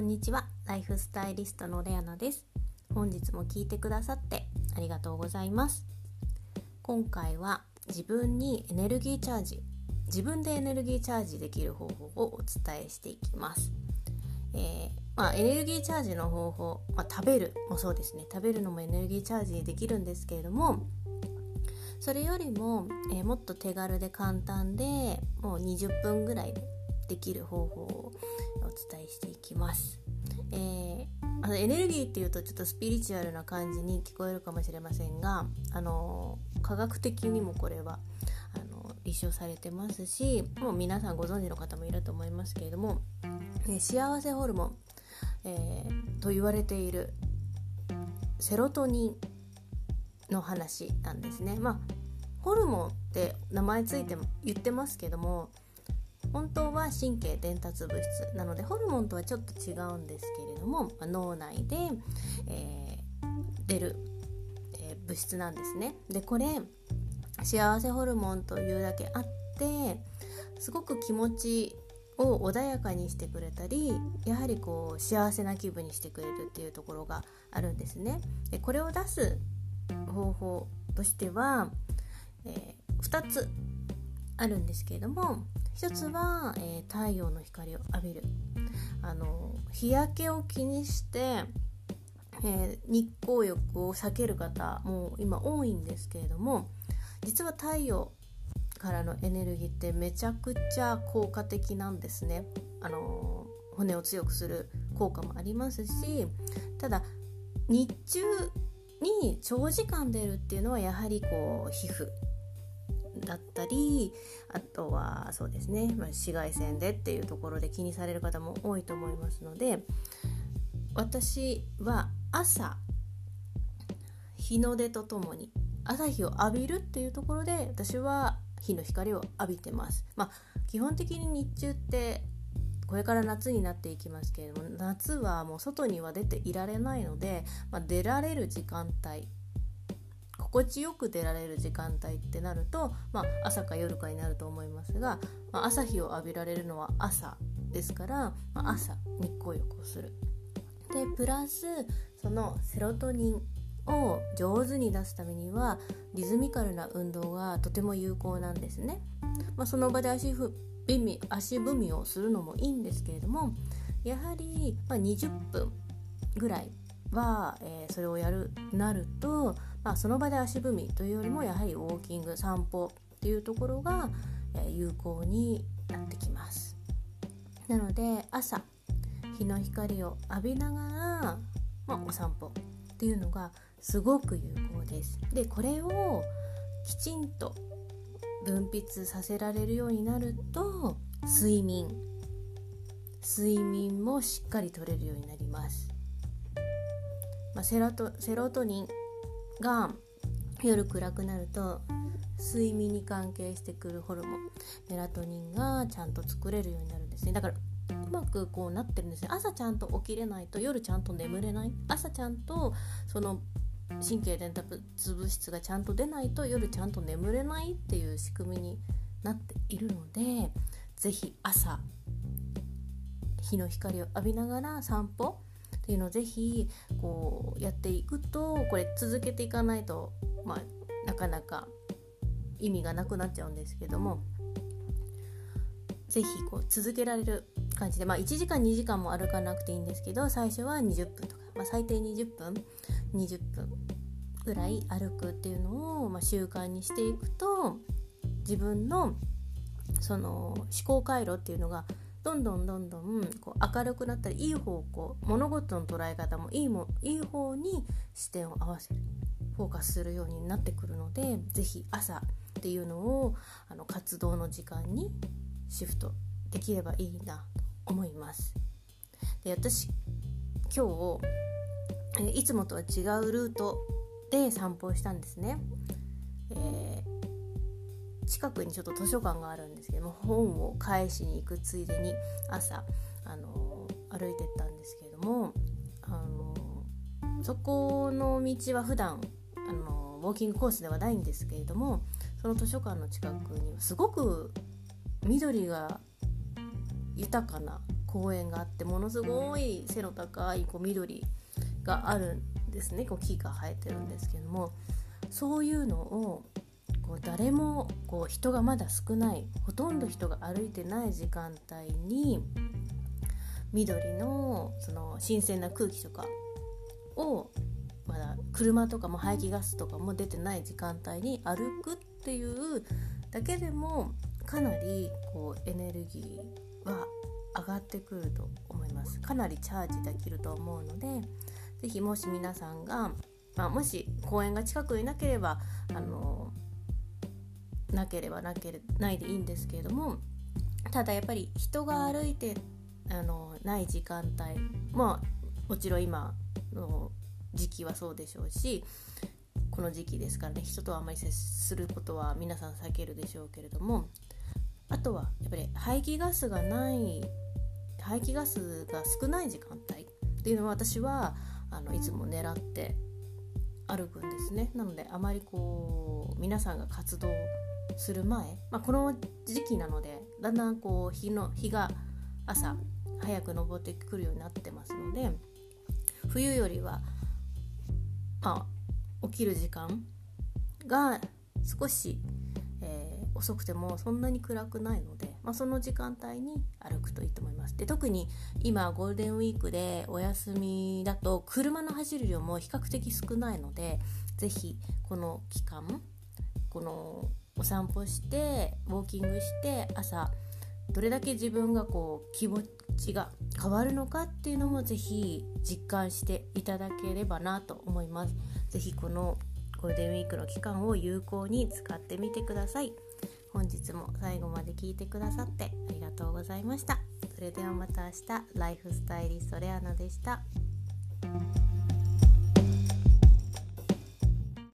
こんにちは。ライフスタイリストのレアナです。本日も聞いてくださってありがとうございます。今回は自分にエネルギーチャージ自分でエネルギーチャージできる方法をお伝えしていきます。えー、まあ、エネルギーチャージの方法、まあ、食べるもそうですね。食べるのもエネルギーチャージできるんですけれどもそれよりも、えー、もっと手軽で簡単でもう20分ぐらいでできる方法を伝えしていきます。えー、あのエネルギーっていうとちょっとスピリチュアルな感じに聞こえるかもしれませんが、あの科学的にもこれはあの立証されてますしもう皆さんご存知の方もいると思いますけれども、えー、幸せホルモン、えー、と言われているセロトニンの話なんですね。まあホルモンって名前ついても言ってますけども本当は神経伝達物質なのでホルモンとはちょっと違うんですけれども、ま、脳内で、えー、出る、えー、物質なんですね。でこれ幸せホルモンというだけあってすごく気持ちを穏やかにしてくれたりやはりこう幸せな気分にしてくれるっていうところがあるんですね。でこれを出す方法としては、えー、2つあるんですけれども一つは、えー、太陽の光を浴びるあの日焼けを気にして、えー、日光浴を避ける方も今多いんですけれども実は太陽からのエネルギーってめちゃくちゃ効果的なんですね。あの骨を強くする効果もありますしただ日中に長時間出るっていうのはやはりこう皮膚だったりあとはそうですね、まあ、紫外線でっていうところで気にされる方も多いと思いますので私は朝日の出とともに朝日を浴びるっていうところで私は日の光を浴びてます。まあ、基本的に日中ってこれから夏になっていきますけれども夏はもう外には出ていられないので、まあ、出られる時間帯心地よく出られる時間帯ってなると、まあ、朝か夜かになると思いますが、まあ、朝日を浴びられるのは朝ですから、まあ、朝日光浴をする。でプラスそのセロトニンを上手に出すためにはリズミカルな運動がとても有効なんですね。まあ、その場で足踏み足踏みをするのもいいんですけれどもやはり、ま20分ぐらいは、えー、それをやるなるとまあ、その場で足踏みというよりもやはりウォーキング散歩っていうところが、え有効になってきます。なので朝日の光を浴びながら、まあ、お散歩っていうのがすごく有効です。でこれをきちんと分泌させられるようになると睡眠。睡眠もしっかり取れるようになります、まあ、セロトセロトニンが夜暗くなると睡眠に関係してくるホルモンメラトニンがちゃんと作れるようになるんですね。だからうまくこうなってるんですね。朝ちゃんと起きれないと夜ちゃんと眠れない朝ちゃんとその神経伝達物質がちゃんと出ないと夜ちゃんと眠れないっていう仕組みになっているので是非朝日の光を浴びながら散歩っていうのをぜひこうやっていくとこれ続けていかないと、まあ、なかなか意味がなくなっちゃうんですけども是非こう続けられる感じで、まあ、1時間2時間も歩かなくていいんですけど最初は20分とか、まあ、最低20分20分ぐらい歩くっていうのを、まあ、習慣にしていくと自分のその思考回路っていうのがどんどんどんどんこう明るくなったりいい方向物事の捉え方もいいもいい方に視点を合わせるフォーカスするようになってくるので是非朝っていうのをあの活動の時間にシフトできればいいなと思います。で私今日いつもとは違うルートで散歩をしたんですね。えー近くにちょっと図書館があるんですけども本を返しに行くついでに朝あの歩いてったんですけれどもあのそこの道は普段あのウォーキングコースではないんですけれどもその図書館の近くにはすごく緑が豊かな公園があってものすごい背の高いこう緑があるんですね。こう木が生えてるんですけどもそういうのをこう誰もこう人がまだ少ないほとんど人が歩いてない時間帯に緑のその新鮮な空気とかをまだ車とかも排気ガスとかも出てない時間帯に歩くっていうだけでもかなりこうエネルギーは上がってくると思います。かなりチャージできると思うので是非もし皆さんが、まあ、もし公園が近くになければあのなければなけれないでいいんですけれどもただやっぱり人が歩いてあのない時間帯まあもちろん今の時期はそうでしょうしこの時期ですからね人とはあまり接することは皆さん避けるでしょうけれどもあとはやっぱり排気ガスがない排気ガスが少ない時間帯っていうのは私はあのいつも狙って歩くんですね。なのであまりこう皆さんが活動する前、まあ、この時期なのでだんだんこう日の日が朝早く登ってくるようになってますので冬よりは、まあ、起きる時間が少し、えー、遅くてもそんなに暗くないので、まあ、その時間帯に歩くといいと思います。で特に今ゴールデンウィークでお休みだと車の走る量も比較的少ないので是非この期間このお散歩してウォーキングして朝どれだけ自分がこう気持ちが変わるのかっていうのもぜひ実感していただければなと思います。ぜひこのゴールデンウィークの期間を有効に使ってみてください。本日も最後まで聞いてくださってありがとうございました。それではまた明日、ライフスタイリストレアナでした。